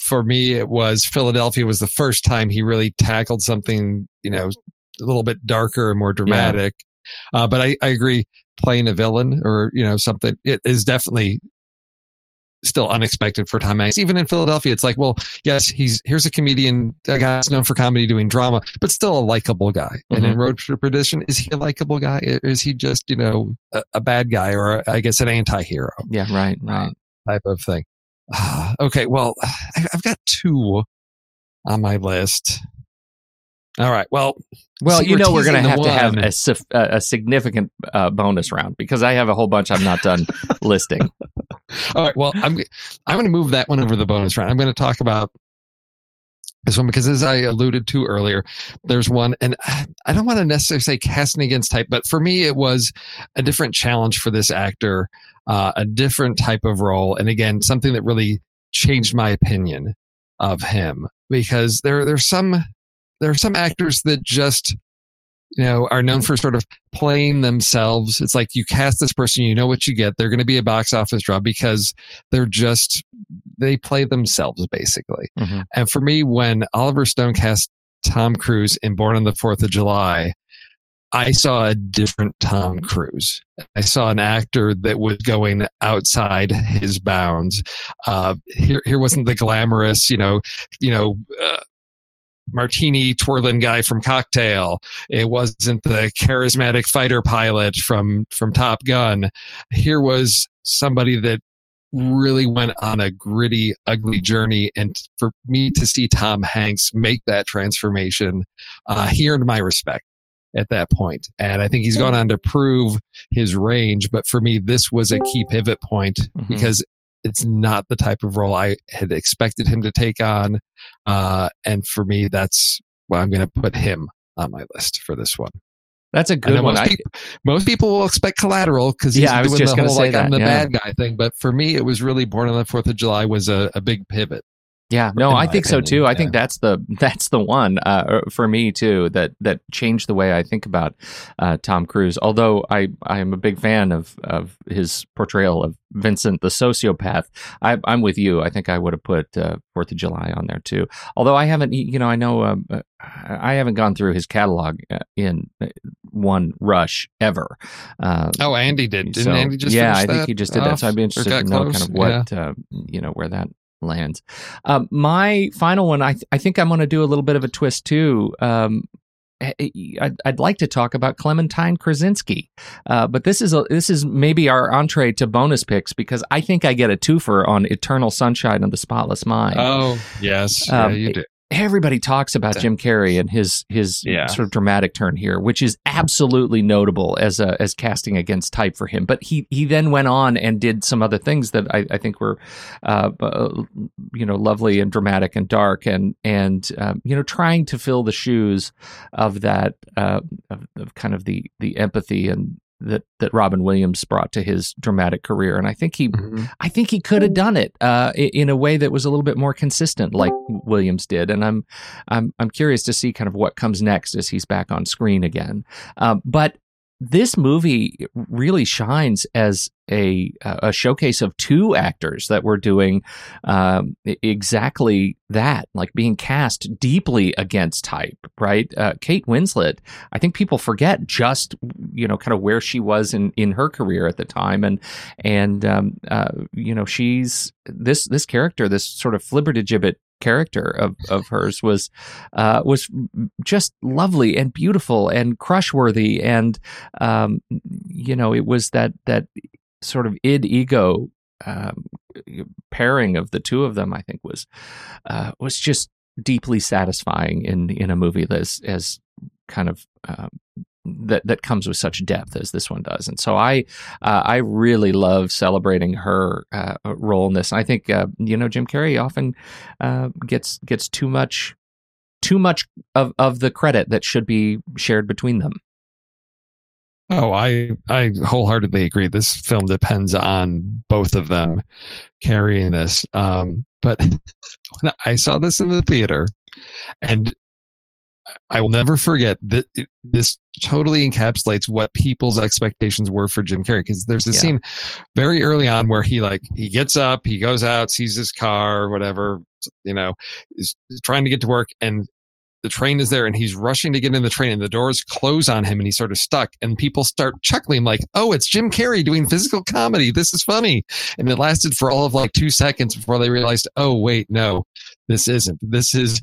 for me it was Philadelphia was the first time he really tackled something you know a little bit darker and more dramatic. Uh, but I, I agree, playing a villain or you know something it is definitely still unexpected for Tom Hanks. Even in Philadelphia, it's like, well, yes, he's here's a comedian, a guy that's known for comedy doing drama, but still a likable guy. And in mm-hmm. Road to Perdition, is he a likable guy? Is he just you know a, a bad guy or I guess an anti-hero? yeah, right, right. type of thing. (sighs) Okay, well, (sighs) I've got two on my list. All right, well, Well, So you know we're going to have to have a, a, a significant uh, bonus round because I have a whole bunch I'm not done (laughs) listing. all right, well, I'm I'm going to move that one over the bonus round. I'm going to talk about this one because, as I alluded to earlier, there's one, and I don't want to necessarily say casting against type, but for me, it was a different challenge for this actor, uh, a different type of role, and again, something that really changed my opinion of him because there there's some there are some actors that just you know are known for sort of playing themselves it's like you cast this person you know what you get they're going to be a box office draw because they're just they play themselves basically Mhm. and for me when oliver stone cast tom cruise in born on the fourth of july I saw a different Tom Cruise. I saw an actor that was going outside his bounds. Uh, here, here wasn't the glamorous, you know, you know, uh, martini twirling guy from Cocktail. It wasn't the charismatic fighter pilot from from Top Gun. Here was somebody that really went on a gritty, ugly journey. And for me to see Tom Hanks make that transformation, uh, he earned my respect at that point. And I think he's gone on to prove his range. But for me, this was a key pivot point Mhm. because it's not the type of role I had expected him to take on. Uh, and for me, that's why I'm going to put him on my list for this one. That's a good one. most, I, people, most people will expect collateral because he's Yeah, I was doing just the whole like I'm the yeah. bad guy thing. But for me, it was really Born on the Fourth of July was a, a big pivot. Yeah, no, I think so too. I think that's the (laughs) that's the one uh, for me too that that changed the way I think about uh, Tom Cruise. Although I I am a big fan of of his portrayal of Vincent the sociopath. I, I'm with you. I think I would have put uh, Fourth of July on there too. Although I haven't, you know, I know um, uh, I haven't gone through his catalog uh, in uh, one rush ever. Uh, Oh, Andy did. Didn't so, Andy just yeah, I think he just did that. So? I'd be interested to know close? kind of what uh, you know where that lands. Um, my final one, I th- I think I'm going to do a little bit of a twist too. Um, I- I'd, I'd like to talk about Clementine Kruczynski, uh, but this is a, this is maybe our entree to bonus picks because I think I get a twofer on Eternal Sunshine of the Spotless Mind Oh, yes. Um, yeah, you did. Everybody talks about Jim Carrey and his his Yeah. sort of dramatic turn here, which is absolutely notable as a as casting against type for him. But he he then went on and did some other things that I, I think were, uh, uh, you know, lovely and dramatic and dark and and um, you know trying to fill the shoes of that uh, of, of kind of the the empathy and that that Robin Williams brought to his dramatic career, and I think he Mhm. I think he could have done it uh, in a way that was a little bit more consistent, like Williams did. And I'm I'm I'm curious to see kind of what comes next as he's back on screen again. Um, but this movie really shines as a a showcase of two actors that were doing um, exactly that, like being cast deeply against type. Right, uh, Kate Winslet. I think people forget just you know kind of where she was in in her career at the time, and and um, uh, you know she's this this character, this sort of flibbertigibbet character of of hers was uh, was just lovely and beautiful and crushworthy, and um, you know it was that that sort of id ego um, pairing of the two of them. I think was uh, was just deeply satisfying in in a movie that's as kind of um, that that comes with such depth as this one does. And so I uh, I really love celebrating her uh, role in this. I think uh, you know Jim Carrey often uh, gets gets too much too much of, of the credit that should be shared between them. Oh, I I wholeheartedly agree. This film depends on both of them carrying this. Um, but (laughs) when I saw this in the theater, and I will never forget that it- this totally encapsulates what people's expectations were for Jim Carrey. Because there's a Yeah. scene very early on where he like he gets up, he goes out, sees his car, whatever, you know, is, is trying to get to work, and the train is there and he's rushing to get in the train and the doors close on him and he's sort of stuck and people start chuckling like oh it's jim carrey doing physical comedy this is funny and it lasted for all of like two seconds before they realized oh wait no this isn't this is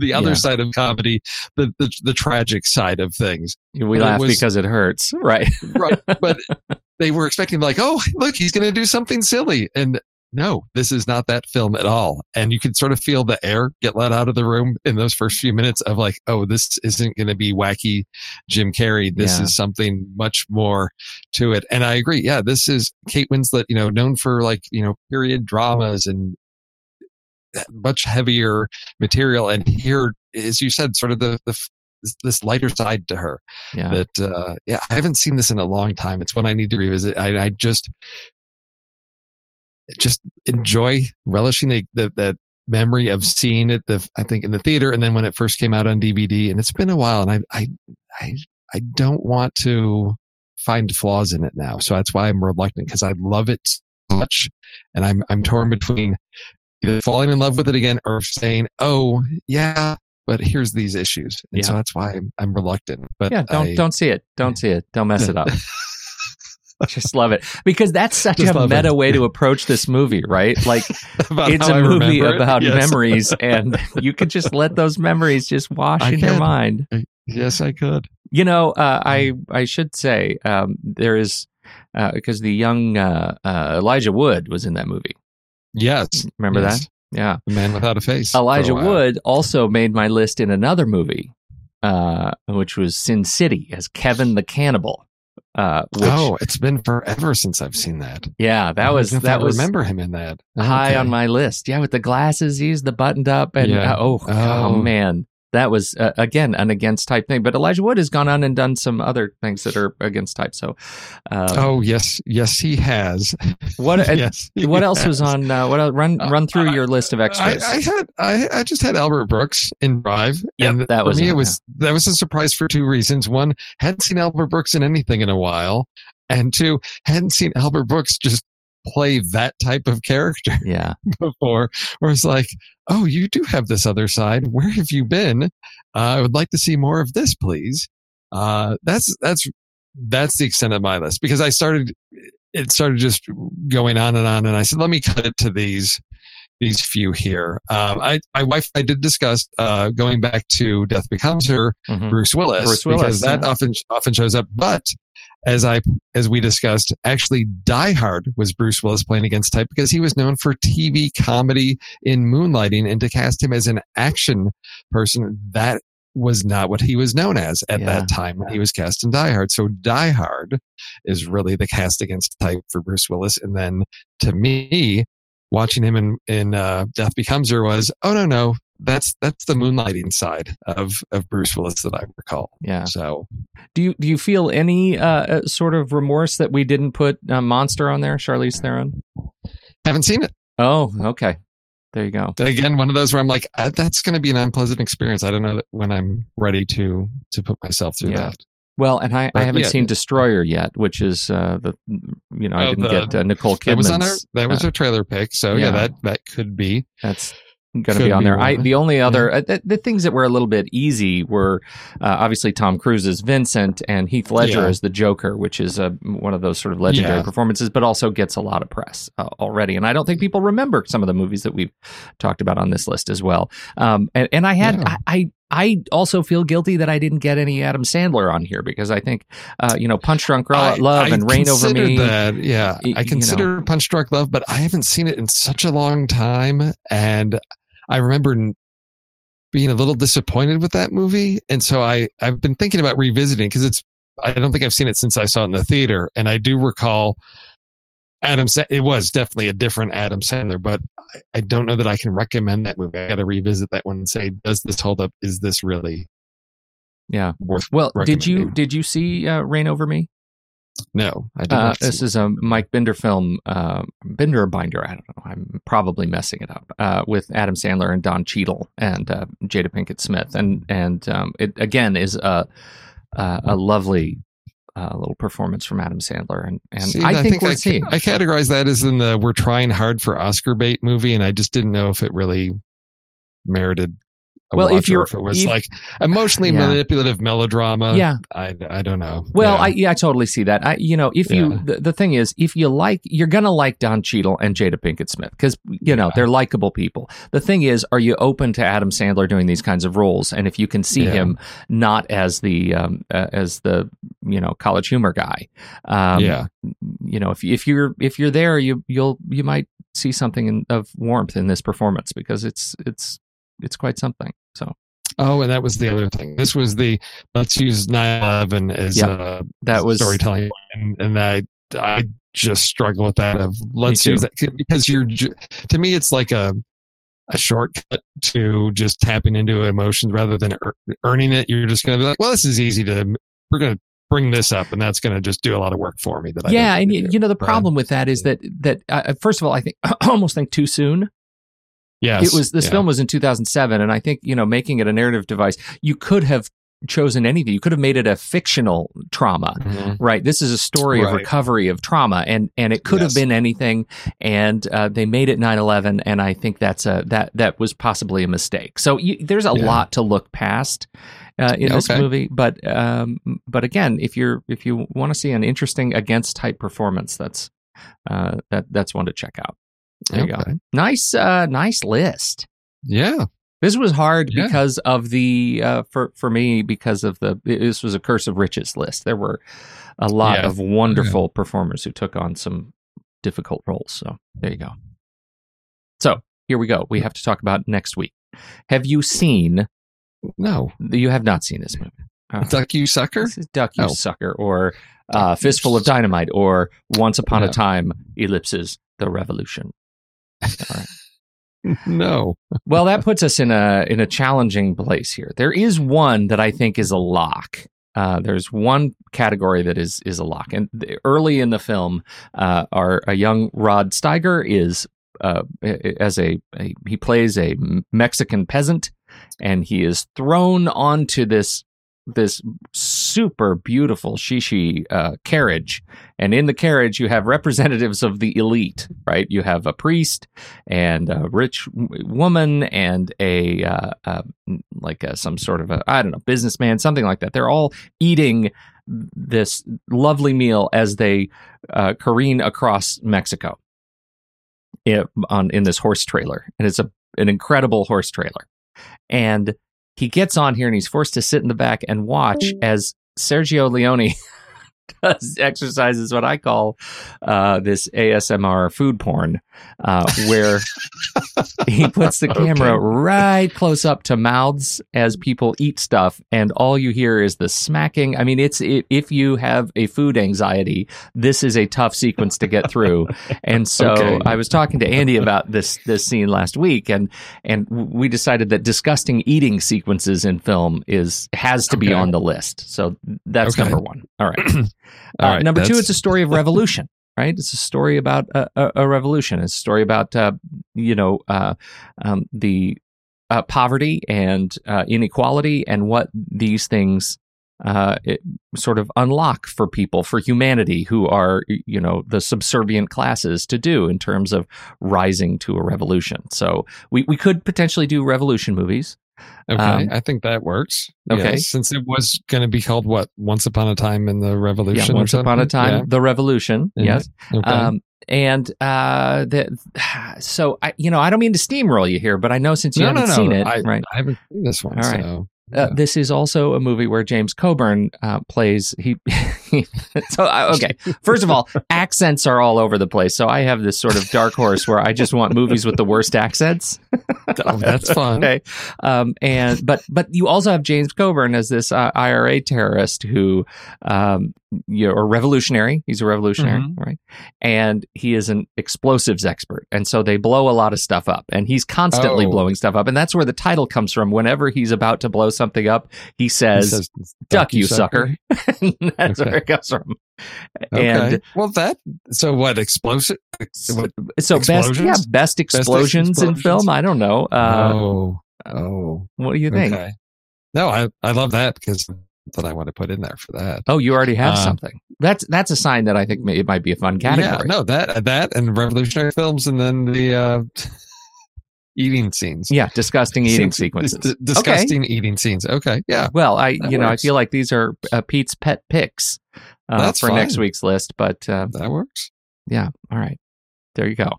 the other Yeah. side of comedy the, the the tragic side of things We But it laugh was- because it hurts, (laughs) right? right but (laughs) they were expecting like oh look he's going to do something silly and no this is not that film at all and you can sort of feel the air get let out of the room in those first few minutes of like oh this isn't going to be wacky jim carrey this Yeah. is something much more to it and i agree yeah this is kate winslet you know known for like you know period dramas and much heavier material and here as you said sort of the the this- this lighter side to her Yeah. that uh yeah i haven't seen this in a long time. It's one i need to revisit. I, I just just enjoy relishing the, the that memory of seeing it the i think in the theater and then when it first came out on dvd and it's been a while and i i i, I don't want to find flaws in it now. So that's why i'm reluctant because i love it so much and i'm i'm torn between either falling in love with it again or saying oh yeah but here's these issues and so that's why i'm, I'm reluctant but yeah, don't I- don't see it. Don't see it. Don't mess it up. (laughs) Just love it because that's such Just a meta it. way to approach this movie, right? (laughs) Like it's a I movie about Yes. memories, (laughs) and you could just let those memories just wash I in your mind. Yes, I could. You know, uh, I I should say um, there is because the young uh, uh, Elijah Wood was in that movie. Yes. Remember Yes. that? Yeah. The man without a face. for a Elijah. Wood also made my list in another movie, uh, which was Sin City as Kevin the Cannibal. Uh, which, oh, it's been forever since I've seen that. yeah, that was don't know if that I was remember him in that. high Okay. on my list. Yeah, with the glasses, he's the buttoned up, and Yeah. uh, oh, oh, Oh. man, that was uh, again an against type thing. But Elijah Wood has gone on and done some other things that are against type. So, uh, Oh yes, yes, he has. what (laughs) uh, yes, he what else was on? Uh, what else, run Uh, run through I- your list of I, extras. I had I, I just had Albert Brooks in Drive. Yep, and that for was me. it, It was that was a surprise for two reasons. One, hadn't seen Albert Brooks in anything in a while, and two, hadn't seen Albert Brooks just play that type of character. (laughs) yeah, before where it's like, oh, you do have this other side. Where have you been? Uh, I would like to see more of this, please. Uh, that's, that's, that's the extent of my list because I started, it started just going on and on. And I said, let me cut it to these, these few here. Um, I, my wife, I did discuss, uh, going back to Death Becomes Her, Mhm. Bruce Willis, Bruce Willis, because that yeah. often often shows up. But as I as we discussed, actually, Die Hard was Bruce Willis playing against type because he was known for TV comedy in Moonlighting, and to cast him as an action person, that was not what he was known as at Yeah. that time when he was cast in Die Hard. So Die Hard is really the cast against type for Bruce Willis, and then to me. Watching him in in uh, Death Becomes Her was oh no no that's that's the moonlighting side of of Bruce Willis that I recall. Yeah. So Do you do you feel any uh, uh, sort of remorse that we didn't put uh, Monster on there, Charlize Theron? haven't seen it. Oh, okay. There you go. Again, one of those where I'm like, uh, that's going to be an unpleasant experience. I don't know when I'm ready to to put myself through Yeah. that. Well, and I, I haven't yeah. seen Destroyer yet, which is uh, the you know I Oh, didn't the- get uh, Nicole That was on our that was uh, a trailer pick. So yeah, yeah. that that could be. That's going to be on be there. I the only other uh, the, the things that were a little bit easy were uh, obviously Tom Cruise's Vincent and Heath Ledger Yeah. as the Joker, which is a, one of those sort of legendary Yeah. performances, but also gets a lot of press uh, already. And I don't think people remember some of the movies that we've talked about on this list as well. Um, and, and I had Yeah. I. I I also feel guilty that I didn't get any Adam Sandler on here because I think, uh, you know, Punch Drunk Love I and Reign Over Me. That, yeah, y- I you consider Punch Drunk Love, but I haven't seen it in such a long time, and I remember being a little disappointed with that movie, and so I I've been thinking about revisiting because it's I don't think I've seen it since I saw it in the theater, and I do recall Adam. Sa- it was definitely a different Adam Sandler, but I, I don't know that I can recommend that movie. I got to revisit that one and say, does this hold up? Is this really Yeah. worth? Well, did you did you see uh, Reign Over Me? No, I did Uh, not. this is a Mike Binder film, uh, Binder or Binder, I don't know. I'm probably messing it up. Uh, with Adam Sandler and Don Cheadle and uh, Jada Pinkett Smith, and and um, it again is a a, a lovely uh, little performance from Adam Sandler, and and See, I, think, we're I, seeing. I categorize that as in the we're trying hard for Oscar bait movie, and I just didn't know if it really merited. Well, if you're- if it was if- like emotionally Yeah. manipulative melodrama, yeah, I, I don't know. Well, Yeah. I yeah, I totally see that. I you know, if you the, the thing is, if you like, you're gonna like Don Cheadle and Jada Pinkett Smith because you know Yeah. they're likable people. The thing is, are you open to Adam Sandler doing these kinds of roles? And if you can see Yeah. him not as the um, uh, as the you know college humor guy, um, yeah, you know, if if you're if you're there, you you'll you might see something in, of warmth in this performance because it's it's it's quite something. So Oh, and that was the other thing. This was the let's use 9/11 as Yeah. uh, that was storytelling, and, and I I just struggle with that. Of let's use that because you're to me it's like a a shortcut to just tapping into emotions rather than ear- earning it. You're just going to be like, well, this is easy to we're going to bring this up, and that's going to just do a lot of work for me. That yeah, don't and you, know the Right. problem with that is that that uh, first of all, I think I (clears throat) almost think too soon. Yes, it was this yeah. film was in 2007 and i think you know making it a narrative device you could have chosen anything you could have made it a fictional trauma Mhm. right this is a story of recovery of trauma and and it could have been anything and uh, they made it 9-11 and i think that's a that that was possibly a mistake so you, there's a Yeah. lot to look past uh, in Yeah, this okay. movie but um but again if you're if you want to see an interesting against type performance that's uh that that's one to check out there you go nice uh nice list Yeah, this was hard Yeah. because of the uh, for for me because of the this was a curse of riches list. There were a lot Yeah. of wonderful performers who took on some difficult roles. So there you go. So here we go. We have to talk about next week. Have you seen? no, You have not seen this movie. Uh, duck you sucker. Duck You Oh. Sucker or uh, Fistful of Dynamite or Once Upon a Time Ellipses the Revolution. (laughs) no, Well, that puts us in a in a challenging place here. There is one that I think is a lock. Uh, there's one category that is is a lock, and early in the film, uh, our a young Rod Steiger is uh, as a, a he plays a Mexican peasant, and he is thrown onto this this super beautiful shishi uh, carriage, and in the carriage you have representatives of the elite. Right, you have a priest and a rich woman and a uh, uh, like a, some sort of a I don't know businessman, something like that. They're all eating this lovely meal as they uh, careen across Mexico in, on in this horse trailer, and it's a an incredible horse trailer. And he gets on here and he's forced to sit in the back and watch as Sergio Leone (laughs) does exercises what I call uh, this ASMR food porn, uh, where (laughs) he (laughs) puts the camera right close up to mouths as people eat stuff, and all you hear is the smacking. I mean, it's it, if you have a food anxiety, this is a tough sequence to get through. And so (laughs) Okay. I was talking to Andy about this this scene last week, and and we decided that disgusting eating sequences in film is has to be on the list. So that's Okay. number one. All right. (clears throat) All Uh, right, number two, it's a story of revolution, right? It's a story about a, a, a revolution. It's a story about, uh, you know, uh, um, the uh, poverty and uh, inequality and what these things uh, sort of unlock for people, for humanity who are, you know, the subservient classes to do in terms of rising to a revolution. So we, we could potentially do revolution movies. Okay, Um, I think that works. okay. Yes, since it was going to be called what? Once upon a time in the Yeah, Revolution. or once upon a time, the revolution. Yeah. Yes. Okay. Um, and uh, the, (sighs) so I, you know, I don't mean to steamroll you here, but I know since you no, no, haven't no. seen it, I, right? I haven't seen this one. All right. So, Uh, this is also a movie where James Coburn uh, plays. He, (laughs) so uh, okay. First of all, (laughs) accents are all over the place. So I have this sort of dark horse where I just want movies with the worst accents. (laughs) oh, that's fun. Okay. Um, and but but you also have James Coburn as this uh, IRA terrorist who, um, you know, or revolutionary. He's a revolutionary, Mhm. right? And he is an explosives expert, and so they blow a lot of stuff up, and he's constantly Oh. blowing stuff up, and that's where the title comes from. Whenever he's about to blow something up, he He says, says, "Duck, you sucker!" (laughs) that's Okay. where it comes from. Okay. And well, that. So what? Explosive. What? so best, Explosions? yeah, best explosions, in explosions? film. I don't know. Uh, oh. Oh. What do you think? Okay. No, I I love that because that I want to put in there for that. Oh, you already have Uh, something. That's that's a sign that I think may, it might be a fun category. Yeah, no, that that and revolutionary films, and then the uh, (laughs) eating scenes. Yeah, disgusting eating Seems- sequences. dis- disgusting eating scenes. Okay, yeah, Well, I you know I feel like these are uh, Pete's pet picks uh, for next week's list, but uh, that works. yeah, all right, there you go.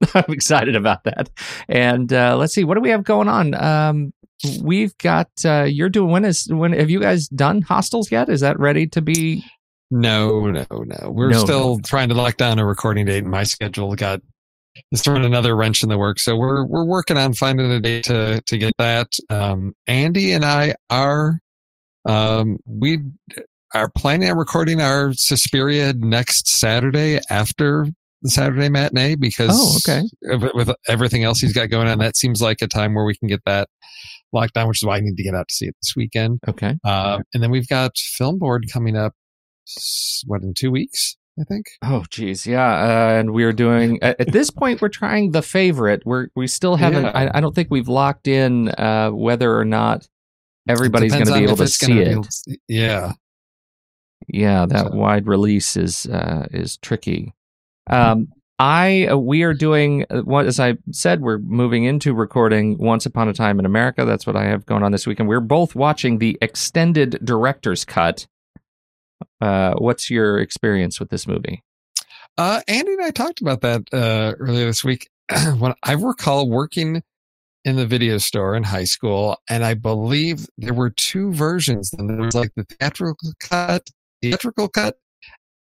(laughs) I'm excited about that. And uh, let's see, what do we have going on? Um, we've got uh, you're doing when is when have you guys done Hostiles yet? Is that ready to be? No, no, no. We're No, still trying to lock down a recording date, my schedule got it's throwing another wrench in the work. So we're we're working on finding a date to to get that. Um, Andy and I are um, we are planning on recording our Suspiria next Saturday after the Saturday matinee because Oh, okay. with, everything else he's got going on, that seems like a time where we can get that locked down, which is why I need to get out to see it this weekend. Okay, Uh, and then we've got Film Board coming up, what, in two weeks, I think? Oh, geez, yeah, uh, and we're doing at, at this point. We're trying the favorite. We're we still haven't. Yeah. I, I don't think we've locked in uh, whether or not everybody's going to be able to see it. to- yeah. Yeah, that So- wide release is uh, is tricky. Um, I uh, we are doing uh, what as I said we're moving into recording Once Upon a Time in America. That's what I have going on this weekend. We're both watching the extended director's cut. Uh, what's your experience with this movie? Uh, Andy and I talked about that uh, earlier this week. (clears throat) when I recall working in the video store in high school, and I believe there were two versions. And there was like the theatrical cut, theatrical cut,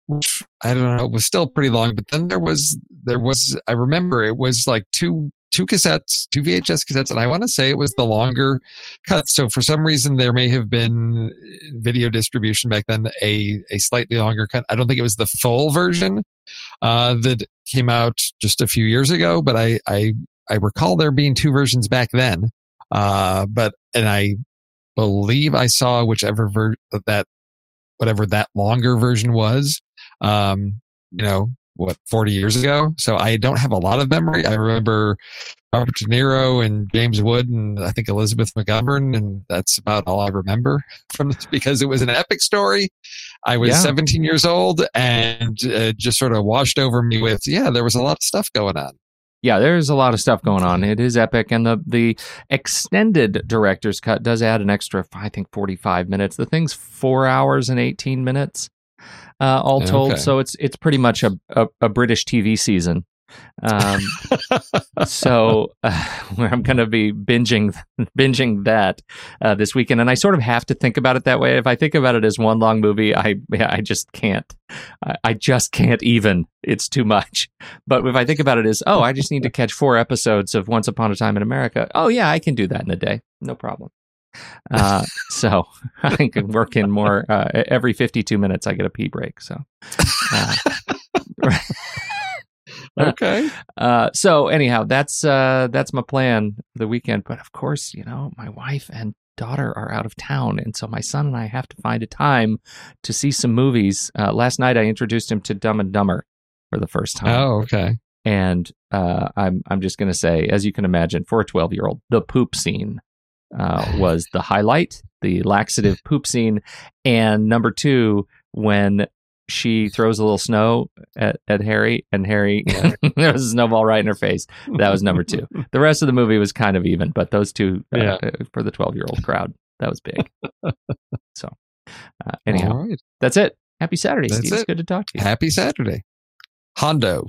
which I don't know, it was still pretty long. But then there was there was I remember it was like two two cassettes, two VHS cassettes, and I want to say it was the longer cut. So for some reason there may have been video distribution back then a a slightly longer cut. I don't think it was the full version uh, that came out just a few years ago, but I, I, I recall there being two versions back then. Uh, but, and I believe I saw whichever ver- that, whatever that longer version was, um, you know, what, 40 years ago. So I don't have a lot of memory. I remember Robert De Niro and James Wood and I think Elizabeth McGovern. And that's about all I remember (laughs) from this because it was an epic story. I was Yeah. 17 years old and uh, just sort of washed over me with, yeah, there was a lot of stuff going on. Yeah, there's a lot of stuff going on. It is epic, and the the extended director's cut does add an extra, I think, 45 minutes. The thing's four hours and 18 minutes, uh, all told. Okay. So it's it's pretty much a, a, a British TV season. Um, (laughs) so uh, (laughs) I'm going to be binging binging that uh, this weekend, and I sort of have to think about it that way. If I think about it as one long movie, I I just can't. I, I just can't even. It's too much. But if I think about it as oh, I just need to (laughs) catch four episodes of Once Upon a Time in America. Oh yeah, I can do that in a day, no problem. Uh, so (laughs) I can work in more uh, every 52 minutes. I get a pee break. So. Uh, (laughs) okay. Uh, so anyhow, that's uh, that's my plan for the weekend. But of course, you know, my wife and daughter are out of town, and so my son and I have to find a time to see some movies. Uh, last night, I introduced him to Dumb and Dumber for the first time. Oh, okay. And uh, I'm I'm just gonna say, as you can imagine, for a 12 year old, the poop scene uh, was the highlight, the laxative poop scene, and number two when she throws a little snow at, at Harry, and Harry (laughs) there was a snowball right in her face. That was number two. (laughs) The rest of the movie was kind of even, but those two uh, Yeah. uh, for the twelve year old crowd, that was big. so, uh, anyhow, right. that's it. Happy Saturday, That's Steve. It's good to talk to you. Happy Saturday. Hondo.